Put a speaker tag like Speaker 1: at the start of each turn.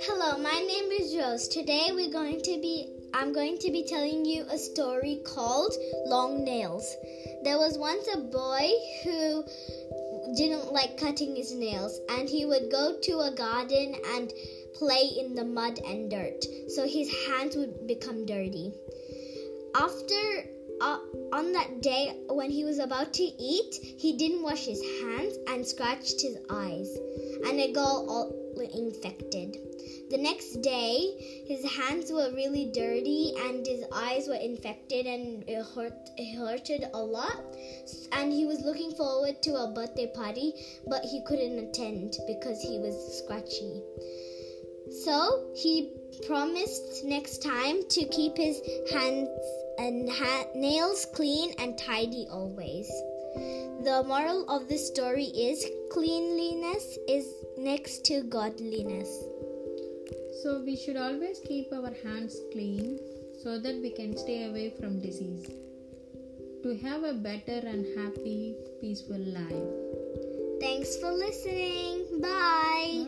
Speaker 1: Hello, my name is Rose. Today we're going to be I'm going to be telling you a story called Long Nails. There was once a boy who didn't like cutting his nails and he would go to a garden and play in the mud and dirt so his hands would become dirty. After uh, on that day when he was about to eat, he didn't wash his hands and scratched his eyes and it got all infected. The next day, his hands were really dirty and his eyes were infected and it hurt it hurted a lot. And he was looking forward to a birthday party, but he couldn't attend because he was scratchy. So he promised next time to keep his hands and ha- nails clean and tidy always. The moral of this story is cleanliness is next to godliness.
Speaker 2: So we should always keep our hands clean so that we can stay away from disease. To have a better and happy, peaceful life.
Speaker 1: Thanks for listening. Bye.
Speaker 2: Bye.